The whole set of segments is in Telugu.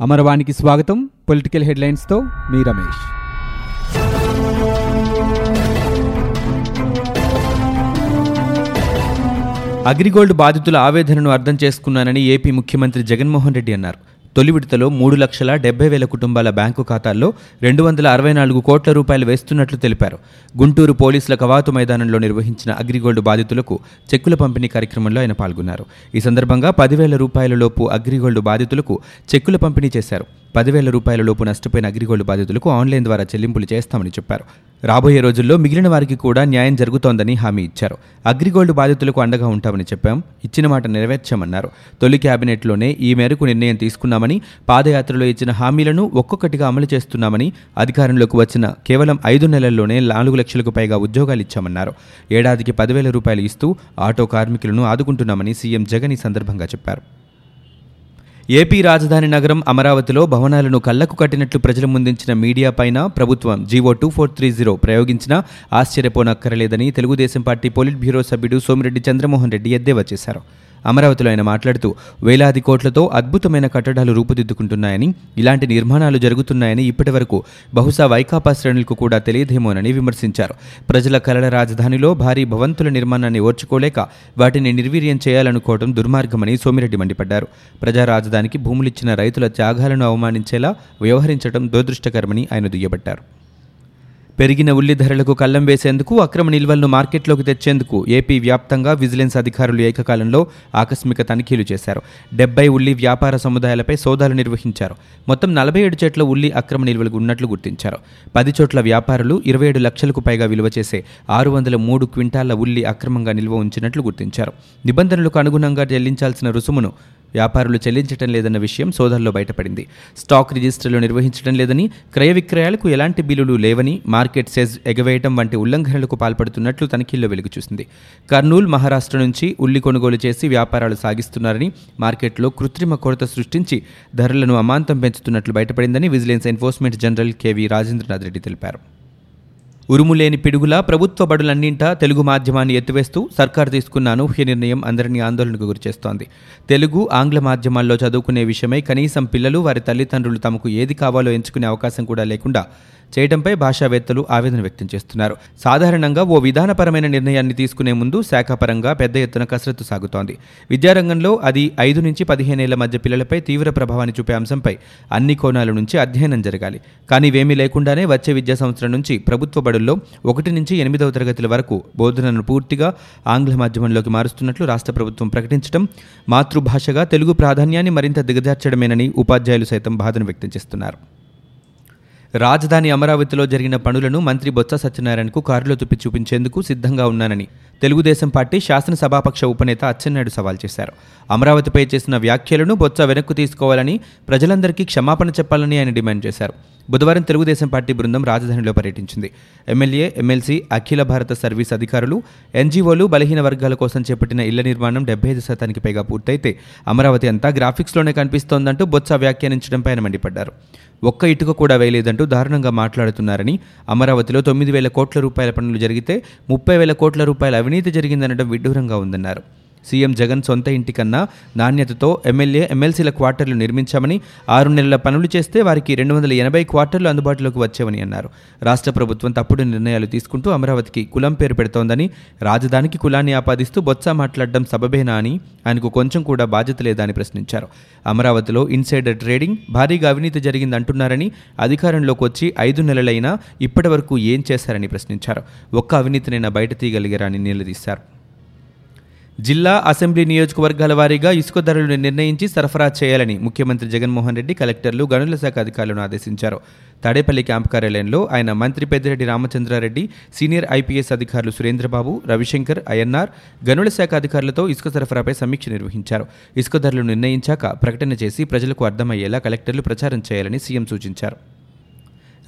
అమరవాణికి స్వాగతం. పొలిటికల్ హెడ్లైన్స్తో మీ రమేష్. అగ్రిగోల్డ్ బాధితుల ఆవేదనను అర్థం చేసుకున్నానని ఏపీ ముఖ్యమంత్రి జగన్మోహన్ రెడ్డి అన్నారు. తొలి విడతలో మూడు లక్షల డెబ్బై వేల కుటుంబాల బ్యాంకు ఖాతాల్లో రెండు వందల అరవై నాలుగు కోట్ల రూపాయలు వేస్తున్నట్లు తెలిపారు. గుంటూరు పోలీసుల కవాతు మైదానంలో నిర్వహించిన అగ్రిగోల్డ్ బాధితులకు చెక్కుల పంపిణీ కార్యక్రమంలో ఆయన పాల్గొన్నారు. ఈ సందర్భంగా పదివేల రూపాయల లోపు అగ్రిగోల్డ్ బాధితులకు చెక్కుల పంపిణీ చేశారు. పదివేల రూపాయల లోపు నష్టపోయిన అగ్రిగోల్డ్ బాధితులకు ఆన్లైన్ ద్వారా చెల్లింపులు చేస్తామని చెప్పారు. రాబోయే రోజుల్లో మిగిలిన వారికి కూడా న్యాయం జరుగుతోందని హామీ ఇచ్చారు. అగ్రిగోల్డ్ బాధితులకు అండగా ఉంటామని చెప్పాం. ఇచ్చిన మాట నెరవేర్చామన్నారు. తొలి కేబినెట్లోనే ఈ మేరకు నిర్ణయం తీసుకున్నామని పాదయాత్రలో ఇచ్చిన హామీలను ఒక్కొక్కటిగా అమలు చేస్తున్నామని అధికారంలోకి వచ్చిన కేవలం ఐదు నెలల్లోనే నాలుగు లక్షలకు పైగా ఉద్యోగాలు ఇచ్చామన్నారు. ఏడాదికి పదివేల రూపాయలు ఇస్తూ ఆటో కార్మికులను ఆదుకుంటున్నామని సీఎం జగన్ ఈ సందర్భంగా చెప్పారు. ఏపీ రాజధాని నగరం అమరావతిలో భవనాలను కళ్ళకు కట్టినట్లు ప్రజల ముందించిన మీడియా పైన ప్రభుత్వం GO two four three zero ప్రయోగించినా ఆశ్చర్యపోనక్కరలేదని తెలుగుదేశం పార్టీ పోలిట్ బ్యూరో సభ్యుడు సోమిరెడ్డి చంద్రమోహన్ రెడ్డి ఎద్దేవా చేశారు. అమరావతిలో ఆయన మాట్లాడుతూ వేలాది కోట్లతో అద్భుతమైన కట్టడాలు రూపుదిద్దుకుంటున్నాయని ఇలాంటి నిర్మాణాలు జరుగుతున్నాయని ఇప్పటి వరకు బహుశా వైకాపా శ్రేణులకు కూడా తెలియదేమోనని విమర్శించారు. ప్రజల కలల రాజధానిలో భారీ భవంతుల నిర్మాణాన్ని ఓర్చుకోలేక వాటిని నిర్వీర్యం చేయాలనుకోవడం దుర్మార్గమని సోమిరెడ్డి మండిపడ్డారు. ప్రజా రాజధానికి భూములిచ్చిన రైతుల త్యాగాలను అవమానించేలా వ్యవహరించడం దురదృష్టకరమని ఆయన దుయ్యబట్టారు. పెరిగిన ఉల్లి ధరలకు కళ్ళం వేసేందుకు అక్రమ నిల్వలను మార్కెట్లోకి తెచ్చేందుకు ఏపీ వ్యాప్తంగా విజిలెన్స్ అధికారులు ఏకకాలంలో ఆకస్మిక తనిఖీలు చేశారు. డెబ్బై ఉల్లి వ్యాపార సముదాయాలపై సోదాలు నిర్వహించారు. మొత్తం నలభై ఏడు చెట్ల ఉల్లి అక్రమ నిల్వలు ఉన్నట్లు గుర్తించారు. పది చోట్ల వ్యాపారులు ఇరవై ఏడు లక్షలకు పైగా విలువ చేసే ఆరు వందల మూడు క్వింటాళ్ళ ఉల్లి అక్రమంగా నిల్వ ఉంచినట్లు గుర్తించారు. నిబంధనలకు అనుగుణంగా చెల్లించాల్సిన రుసుమును వ్యాపారులు చెల్లించడం లేదన్న విషయం సోదరులో బయటపడింది. స్టాక్ రిజిస్టర్లు నిర్వహించడం లేదని క్రయ విక్రయాలకు ఎలాంటి బిల్లులు లేవని మార్కెట్ సెజ్ ఎగవేయటం వంటి ఉల్లంఘనలకు పాల్పడుతున్నట్లు తనిఖీల్లో వెలుగుచూసింది. కర్నూలు మహారాష్ట్ర నుంచి ఉల్లి కొనుగోలు చేసి వ్యాపారాలు సాగిస్తున్నారని మార్కెట్లో కృత్రిమ కొరత సృష్టించి ధరలను అమాంతం పెంచుతున్నట్లు బయటపడిందని vigilance enforcement general KV Rajendranath Reddy తెలిపారు. ఉరుములేని పిడుగులా ప్రభుత్వ బడులన్నింటా తెలుగు మాధ్యమాన్ని ఎత్తివేస్తూ సర్కారు తీసుకున్న అనూహ్య నిర్ణయం అందరినీ ఆందోళనకు గురిచేస్తోంది. తెలుగు ఆంగ్ల మాధ్యమాల్లో చదువుకునే విషయమై కనీసం పిల్లలు వారి తల్లిదండ్రులు తమకు ఏది కావాలో ఎంచుకునే అవకాశం కూడా లేకుండా చేయడంపై భాషావేత్తలు ఆవేదన వ్యక్తం చేస్తున్నారు. సాధారణంగా ఓ విధానపరమైన నిర్ణయాన్ని తీసుకునే ముందు శాఖాపరంగా పెద్ద ఎత్తున కసరత్తు సాగుతోంది. విద్యారంగంలో అది ఐదు నుంచి పదిహేనేళ్ళ మధ్య పిల్లలపై తీవ్ర ప్రభావాన్ని చూపే అంశంపై అన్ని కోణాల నుంచి అధ్యయనం జరగాలి. కానీ ఇవేమీ లేకుండానే వచ్చే విద్యా సంవత్సరం నుంచి ప్రభుత్వ బడుల్లో ఒకటి నుంచి ఎనిమిదవ తరగతుల వరకు బోధనను పూర్తిగా ఆంగ్ల మాధ్యమంలోకి మారుస్తున్నట్లు రాష్ట్ర ప్రభుత్వం ప్రకటించడం మాతృభాషగా తెలుగు ప్రాధాన్యాన్ని మరింత దిగజార్చడమేనని ఉపాధ్యాయులు సైతం బాధను వ్యక్తం చేస్తున్నారు. రాజధాని అమరావతిలో జరిగిన పనులను మంత్రి బొత్స సత్యనారాయణకు కారులో తుప్పి చూపించేందుకు సిద్ధంగా ఉన్నానని తెలుగుదేశం పార్టీ శాసనసభాపక్ష ఉపనేత అచ్చెన్నాయుడు సవాల్ చేశారు. అమరావతిపై చేసిన వ్యాఖ్యలను బొత్స వెనక్కు తీసుకోవాలని ప్రజలందరికీ క్షమాపణ చెప్పాలని ఆయన డిమాండ్ చేశారు. బుధవారం తెలుగుదేశం పార్టీ బృందం రాజధానిలో పర్యటించింది. ఎమ్మెల్యే ఎమ్మెల్సీ అఖిల భారత సర్వీస్ అధికారులు ఎన్జీఓలు బలహీన వర్గాల కోసం చేపట్టిన ఇళ్ళ నిర్మాణం డెబ్బై ఐదు శాతానికి పైగా పూర్తయితే అమరావతి అంతా గ్రాఫిక్స్లోనే కనిపిస్తోందంటూ బొత్స వ్యాఖ్యానించడంపై ఆయన మండిపడ్డారు. ఒక్క ఇటుక కూడా వేయలేదంటూ దారుణంగా మాట్లాడుతున్నారని అమరావతిలో తొమ్మిది వేల కోట్ల రూపాయల పనులు జరిగితే ముప్పై వేల కోట్ల రూపాయల అవినీతి జరిగిందనడం విడ్డూరంగా ఉందన్నారు. సీఎం జగన్ సొంత ఇంటికన్నా నాణ్యతతో ఎమ్మెల్యే ఎమ్మెల్సీల క్వార్టర్లు నిర్మించామని ఆరు నెలల పనులు చేస్తే వారికి రెండు వందల ఎనభై క్వార్టర్లు అందుబాటులోకి వచ్చేవని అన్నారు. రాష్ట్ర ప్రభుత్వం తప్పుడు నిర్ణయాలు తీసుకుంటూ అమరావతికి కులం పేరు పెడుతోందని రాజధానికి కులాన్ని ఆపాదిస్తూ బొత్స మాట్లాడడం సబబేనా అని ఆయనకు కొంచెం కూడా బాధ్యత లేదా అని ప్రశ్నించారు. అమరావతిలో ఇన్సైడర్ ట్రేడింగ్ భారీగా అవినీతి జరిగిందంటున్నారని అధికారంలోకి వచ్చి ఐదు నెలలైనా ఇప్పటి వరకు ఏం చేశారని ప్రశ్నించారు. ఒక్క అవినీతినైనా బయట తీయగలిగారని నిలదీశారు. జిల్లా అసెంబ్లీ నియోజకవర్గాల వారీగా ఇసుక ధరలను నిర్ణయించి సరఫరా చేయాలని ముఖ్యమంత్రి జగన్మోహన్ రెడ్డి కలెక్టర్లు గనుల శాఖ అధికారులను ఆదేశించారు. తాడేపల్లి క్యాంప్ కార్యాలయంలో ఆయన మంత్రి పెద్దిరెడ్డి రామచంద్రారెడ్డి సీనియర్ ఐపీఎస్ అధికారులు సురేంద్రబాబు రవిశంకర్ అయ్యన్నార్ గనుల శాఖ అధికారులతో ఇసుక సరఫరాపై సమీక్ష నిర్వహించారు. ఇసుక ధరలు నిర్ణయించాక ప్రకటన చేసి ప్రజలకు అర్థమయ్యేలా కలెక్టర్లు ప్రచారం చేయాలని సీఎం సూచించారు.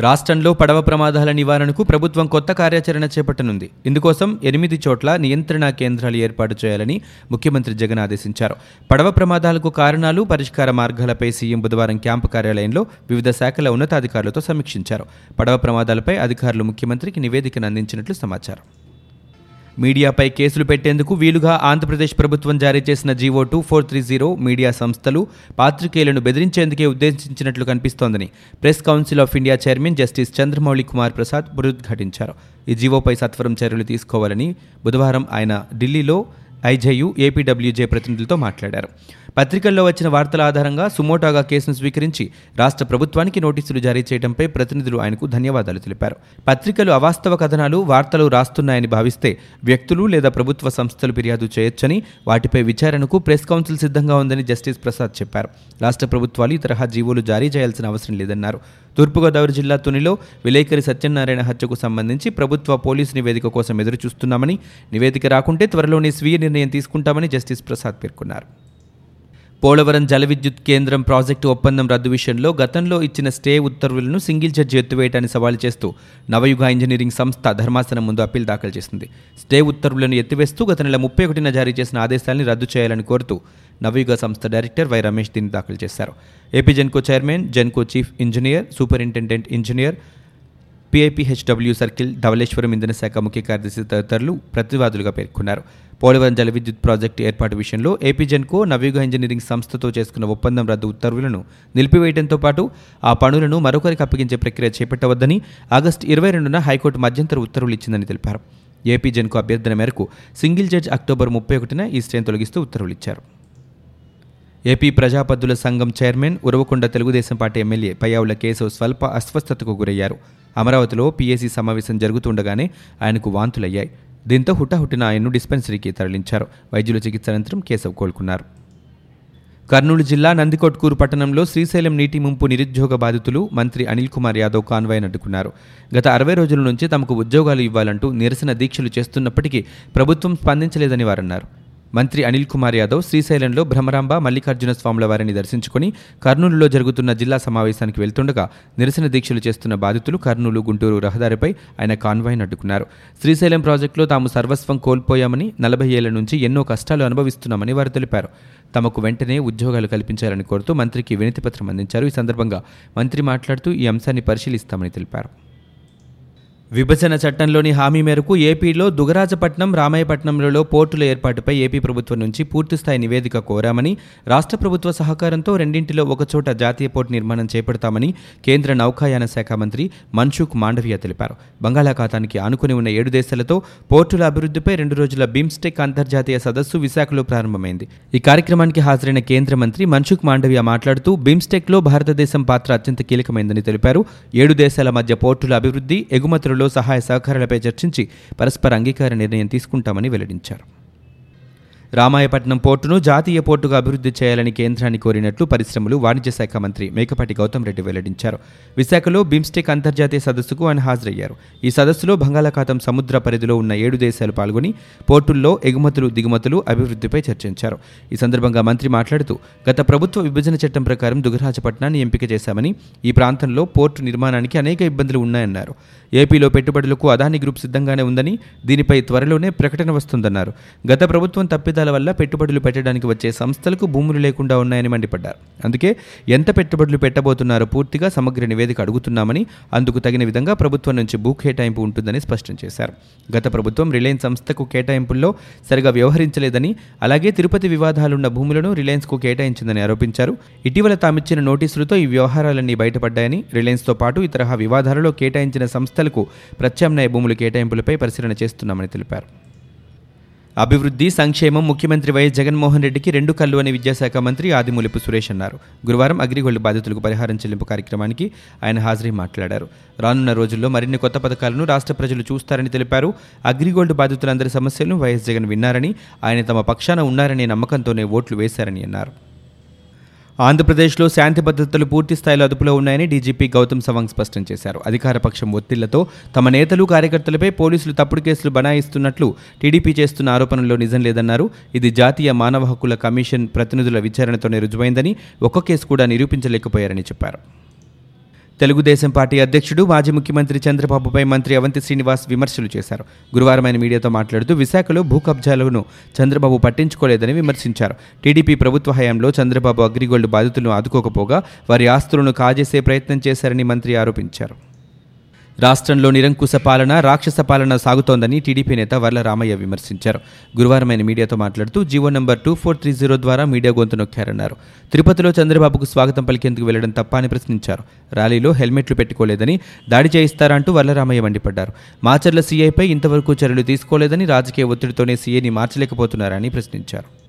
రాష్ట్రంలో పడవ ప్రమాదాల నివారణకు ప్రభుత్వం కొత్త కార్యాచరణ చేపట్టనుంది. ఇందుకోసం ఎనిమిది చోట్ల నియంత్రణ కేంద్రాలు ఏర్పాటు చేయాలని ముఖ్యమంత్రి జగన్ ఆదేశించారు. పడవ ప్రమాదాలకు కారణాలు పరిష్కార మార్గాలపై సీఎం బుధవారం క్యాంపు కార్యాలయంలో వివిధ శాఖల ఉన్నతాధికారులతో సమీక్షించారు. పడవ ప్రమాదాలపై అధికారులు ముఖ్యమంత్రికి నివేదికను అందించినట్లు సమాచారం. మీడియాపై కేసులు పెట్టేందుకు వీలుగా ఆంధ్రప్రదేశ్ ప్రభుత్వం జారీ చేసిన GO two four three zero media సంస్థలు పాత్రికేయులను బెదిరించేందుకే ఉద్దేశించినట్లు కనిపిస్తోందని press council of India chairman justice Chandramouli Kumar Prasad పునరుద్ఘాటించారు ఈ జీవోపై సత్వరం చర్యలు తీసుకోవాలని బుధవారం ఆయన ఢిల్లీలో ఐజేయు ఏపీడబ్ల్యూజే ప్రతినిధులతో మాట్లాడారు. పత్రికల్లో వచ్చిన వార్తల ఆధారంగా సుమోటాగా కేసును స్వీకరించి రాష్ట్ర ప్రభుత్వానికి నోటీసులు జారీ చేయడంపై ప్రతినిధులు ఆయనకు ధన్యవాదాలు తెలిపారు. పత్రికలు అవాస్తవ కథనాలు వార్తలు రాస్తున్నాయని భావిస్తే వ్యక్తులు లేదా ప్రభుత్వ సంస్థలు ఫిర్యాదు చేయొచ్చని వాటిపై విచారణకు ప్రెస్ కౌన్సిల్ సిద్ధంగా ఉందని జస్టిస్ ప్రసాద్ చెప్పారు. రాష్ట్ర ప్రభుత్వాలు ఈ తరహా జీవోలు జారీ చేయాల్సిన అవసరం లేదన్నారు. తూర్పుగోదావరి జిల్లా తునిలో విలేకరి సత్యనారాయణ హత్యకు సంబంధించి ప్రభుత్వ పోలీసు నివేదిక కోసం ఎదురు చూస్తున్నామని నివేదిక రాకుంటే త్వరలోనే స్వీయ నిర్ణయం తీసుకుంటామని జస్టిస్ ప్రసాద్ పేర్కొన్నారు. పోలవరం జలవిద్యుత్ కేంద్రం ప్రాజెక్టు ఒప్పందం రద్దు విషయంలో గతంలో ఇచ్చిన స్టే ఉత్తర్వులను సింగిల్ జడ్జి ఎత్తివేయటాన్ని సవాల్ చేస్తూ నవయుగ ఇంజనీరింగ్ సంస్థ ధర్మాసనం ముందు అప్పీల్ దాఖలు చేసింది. స్టే ఉత్తర్వులను ఎత్తివేస్తూ గత నెల ముప్పై ఒకటిన జారీ చేసిన ఆదేశాలను రద్దు చేయాలని కోరుతూ నవయుగ సంస్థ డైరెక్టర్ వై రమేష్ దీన్ని దాఖలు చేశారు. AP Genco chairman Genco chief engineer superintendent engineer PIPHW circle Dhavaleswaram ఇంధన శాఖ ముఖ్య కార్యదర్శి తదితరులు ప్రతివాదులుగా పేర్కొన్నారు. పోలవరం జల విద్యుత్ ప్రాజెక్టు ఏర్పాటు విషయంలో ఏపీజెన్కో నవయుగ ఇంజనీరింగ్ సంస్థతో చేసుకున్న ఒప్పందం రద్దు ఉత్తర్వులను నిలిపివేయడంతో పాటు ఆ పనులను మరొకరికి అప్పగించే ప్రక్రియ చేపట్టవద్దని ఆగస్టు ఇరవై రెండున హైకోర్టు మధ్యంతర ఉత్తర్వులు ఇచ్చిందని తెలిపారు. ఏపీ జెన్కో అభ్యర్థన మేరకు సింగిల్ జడ్జ్ అక్టోబర్ ముప్పై ఒకటిన ఈ స్టేన్ తొలగిస్తూ ఉత్తర్వులు ఇచ్చారు. ఏపీ ప్రజాపద్దుల సంఘం chairman Uravakonda Telugu Desam party MLA Payyavula Keshav స్వల్ప అస్వస్థతకు గురయ్యారు. అమరావతిలో పీఏసీ సమావేశం జరుగుతుండగానే ఆయనకు వాంతులయ్యాయి. దీంతో హుటాహుటిన ఆయన్ను డిస్పెన్సరీకి తరలించారు. వైద్యుల చికిత్స అనంతరం కేశవ్ కోలుకున్నారు. కర్నూలు జిల్లా నందికొట్కూరు పట్టణంలో శ్రీశైలం నీటి ముంపు నిరుద్యోగ బాధితులు మంత్రి అనిల్ కుమార్ యాదవ్ కాన్వాయ్ అడ్డుకున్నారు గత అరవై రోజుల నుంచి తమకు ఉద్యోగాలు ఇవ్వాలంటూ నిరసన దీక్షలు చేస్తున్నప్పటికీ ప్రభుత్వం స్పందించలేదని వారన్నారు. మంత్రి అనిల్ కుమార్ యాదవ్ శ్రీశైలంలో భ్రమరాంబ మల్లికార్జున స్వాముల వారిని దర్శించుకుని కర్నూలులో జరుగుతున్న జిల్లా సమావేశానికి వెళ్తుండగా నిరసన దీక్షలు చేస్తున్న బాధితులు కర్నూలు గుంటూరు రహదారిపై ఆయన కాన్వాయ్ను అడ్డుకున్నారు శ్రీశైలం ప్రాజెక్టులో తాము సర్వస్వం కోల్పోయామని నలభై ఏళ్ళ నుంచి ఎన్నో కష్టాలు అనుభవిస్తున్నామని వారు తెలిపారు. తమకు వెంటనే ఉద్యోగాలు కల్పించాలని కోరుతూ మంత్రికి వినతిపత్రం అందించారు. ఈ సందర్భంగా మంత్రి మాట్లాడుతూ ఈ అంశాన్ని పరిశీలిస్తామని తెలిపారు. విభజన చట్టంలోని హామీ మేరకు ఏపీలో దుగరాజపట్నం రామాయపట్నంలలో పోర్టుల ఏర్పాటుపై ఏపీ ప్రభుత్వం నుంచి పూర్తిస్థాయి నివేదిక కోరామని రాష్ట్ర ప్రభుత్వ సహకారంతో రెండింటిలో ఒకచోట జాతీయ పోర్టు నిర్మాణం చేపడతామని కేంద్ర నౌకాయాన శాఖ మంత్రి మన్సుఖ్ మాండవియా తెలిపారు. బంగాళాఖాతానికి ఆనుకుని ఉన్న ఏడు దేశాలతో పోర్టుల అభివృద్ధిపై రెండు రోజుల బిమ్స్టెక్ అంతర్జాతీయ సదస్సు విశాఖలో ప్రారంభమైంది. ఈ కార్యక్రమానికి హాజరైన కేంద్ర మంత్రి మన్సుఖ్ మాండవియా మాట్లాడుతూ బిమ్స్టెక్లో భారతదేశం పాత్ర అత్యంత కీలకమైందని తెలిపారు. ఏడు దేశాల మధ్య పోర్టుల అభివృద్ధి ఎగుమతులలో సహాయ సహకారాలపై చర్చించి పరస్పర అంగీకార నిర్ణయం తీసుకుంటామని వెల్లడించారు. రామాయపట్నం పోర్టును జాతీయ పోర్టుగా అభివృద్ధి చేయాలని కేంద్రాన్ని కోరినట్లు పరిశ్రమలు వాణిజ్య శాఖ మంత్రి మేకపాటి గౌతమ్ రెడ్డి వెల్లడించారు. విశాఖలో బిమ్స్టెక్ అంతర్జాతీయ సదస్సుకు ఆయన హాజరయ్యారు. ఈ సదస్సులో బంగాళాఖాతం సముద్ర పరిధిలో ఉన్న ఏడు దేశాలు పాల్గొని పోర్టుల్లో ఎగుమతులు దిగుమతులు అభివృద్ధిపై చర్చించారు. ఈ సందర్భంగా మంత్రి మాట్లాడుతూ గత ప్రభుత్వ విభజన చట్టం ప్రకారం దుగరాజపట్నాన్ని ఎంపిక చేశామని ఈ ప్రాంతంలో పోర్టు నిర్మాణానికి అనేక ఇబ్బందులు ఉన్నాయన్నారు. ఏపీలో పెట్టుబడులకు అదాని గ్రూప్ సిద్ధంగానే ఉందని దీనిపై త్వరలోనే ప్రకటన వస్తుందన్నారు. గత ప్రభుత్వం తప్పిదాల వల్ల పెట్టుబడులు పెట్టడానికి వచ్చే సంస్థలకు భూములు లేకుండా ఉన్నాయని మండిపడ్డారు. అందుకే ఎంత పెట్టుబడులు పెట్టబోతున్నారో పూర్తిగా సమగ్ర నివేదిక అడుగుతున్నామని అందుకు తగిన విధంగా ప్రభుత్వం నుంచి భూ కేటాయింపు ఉంటుందని స్పష్టం చేశారు. గత ప్రభుత్వం రిలయన్స్ సంస్థకు కేటాయింపుల్లో సరిగా వ్యవహరించలేదని అలాగే తిరుపతి వివాదాలున్న భూములను రిలయన్స్కు కేటాయించిందని ఆరోపించారు. ఇటీవల తామిచ్చిన నోటీసులతో ఈ వ్యవహారాలన్నీ బయటపడ్డాయని రిలయన్స్తో పాటు ఇతరహా వివాదాలలో కేటాయించిన సంస్థలకు ప్రత్యామ్నాయ భూముల కేటాయింపులపై పరిశీలన చేస్తున్నామని తెలిపారు. అభివృద్ధి సంక్షేమం ముఖ్యమంత్రి వైఎస్ జగన్మోహన్ రెడ్డికి రెండు కళ్ళు అని విద్యాశాఖ మంత్రి ఆదిమూలపు సురేష్ అన్నారు. గురువారం అగ్రిగోల్డ్ బాధితులకు పరిహారం చెల్లింపు కార్యక్రమానికి ఆయన హాజరై మాట్లాడారు. రానున్న రోజుల్లో మరిన్ని కొత్త పథకాలను రాష్ట్ర ప్రజలు చూస్తారని తెలిపారు. అగ్రిగోల్డ్ బాధితులందరి సమస్యలను వైఎస్ జగన్ విన్నారని ఆయన తమ పక్షాన ఉన్నారనే నమ్మకంతోనే ఓట్లు వేశారని అన్నారు. ఆంధ్రప్రదేశ్లో శాంతి భద్రతలు పూర్తి స్థాయిలో అదుపులో ఉన్నాయని డీజీపీ గౌతమ్ సవాంగ్ స్పష్టం చేశారు. అధికార పక్షం ఒత్తిళ్ళతో తమ నేతలు కార్యకర్తలపై పోలీసులు తప్పుడు కేసులు బనాయిస్తున్నట్లు టీడీపీ చేస్తున్న ఆరోపణల్లో నిజం లేదన్నారు. ఇది జాతీయ మానవ హక్కుల కమిషన్ ప్రతినిధుల విచారణతోనే రుజువైందని ఒక్క కేసు కూడా నిరూపించలేకపోయారని చెప్పారు. తెలుగుదేశం పార్టీ అధ్యక్షుడు మాజీ ముఖ్యమంత్రి చంద్రబాబుపై మంత్రి అవంతి శ్రీనివాస్ విమర్శలు చేశారు. గురువారం ఆయన మీడియాతో మాట్లాడుతూ విశాఖలో భూ కబ్జాలను చంద్రబాబు పట్టించుకోలేదని విమర్శించారు. టీడీపీ ప్రభుత్వ హయాంలో చంద్రబాబు అగ్రిగోల్డ్ బాధితులను ఆదుకోకపోగా వారి ఆస్తులను కాజేసే ప్రయత్నం చేశారని మంత్రి ఆరోపించారు. రాష్ట్రంలో నిరంకుశ పాలన రాక్షస పాలన సాగుతోందని టీడీపీ నేత వర్ల రామయ్య విమర్శించారు. గురువారం ఆయన మీడియాతో మాట్లాడుతూ GO number two four three zero ద్వారా మీడియా గొంతు నొక్కారన్నారు. తిరుపతిలో చంద్రబాబుకు స్వాగతం పలికేందుకు వెళ్ళడం తప్ప అని ప్రశ్నించారు. ర్యాలీలో హెల్మెట్లు పెట్టుకోలేదని దాడి చేయిస్తారంటూ వర్లరామయ్య మండిపడ్డారు. మాచర్ల సీఐపై ఇంతవరకు చర్యలు తీసుకోలేదని రాజకీయ ఒత్తిడితోనే సీఐని మార్చలేకపోతున్నారని ప్రశ్నించారు.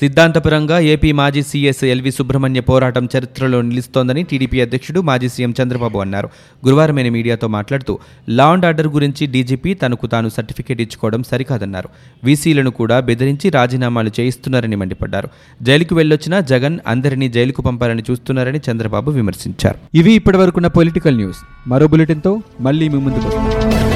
సిద్ధాంతపరంగా ఏపీ మాజీ సీఎస్ ఎల్వి సుబ్రహ్మణ్య పోరాటం చరిత్రలో నిలుస్తోందని టీడీపీ అధ్యక్షుడు మాజీ సీఎం చంద్రబాబు అన్నారు. గురువారం ఆయన మీడియాతో మాట్లాడుతూ లా అండ్ ఆర్డర్ గురించి డీజీపీ తనకు తాను సర్టిఫికేట్ ఇచ్చుకోవడం సరికాదన్నారు. వీసీలను కూడా బెదిరించి రాజీనామాలు చేయిస్తున్నారని మండిపడ్డారు. జైలుకు వెళ్ళొచ్చినా జగన్ అందరినీ జైలుకు పంపాలని చూస్తున్నారని చంద్రబాబు విమర్శించారు. ఇవి ఇప్పటివరకున్న పొలిటికల్ న్యూస్. మరో బులెటిన్తో మళ్ళీ మీ ముందుకు వస్తాం.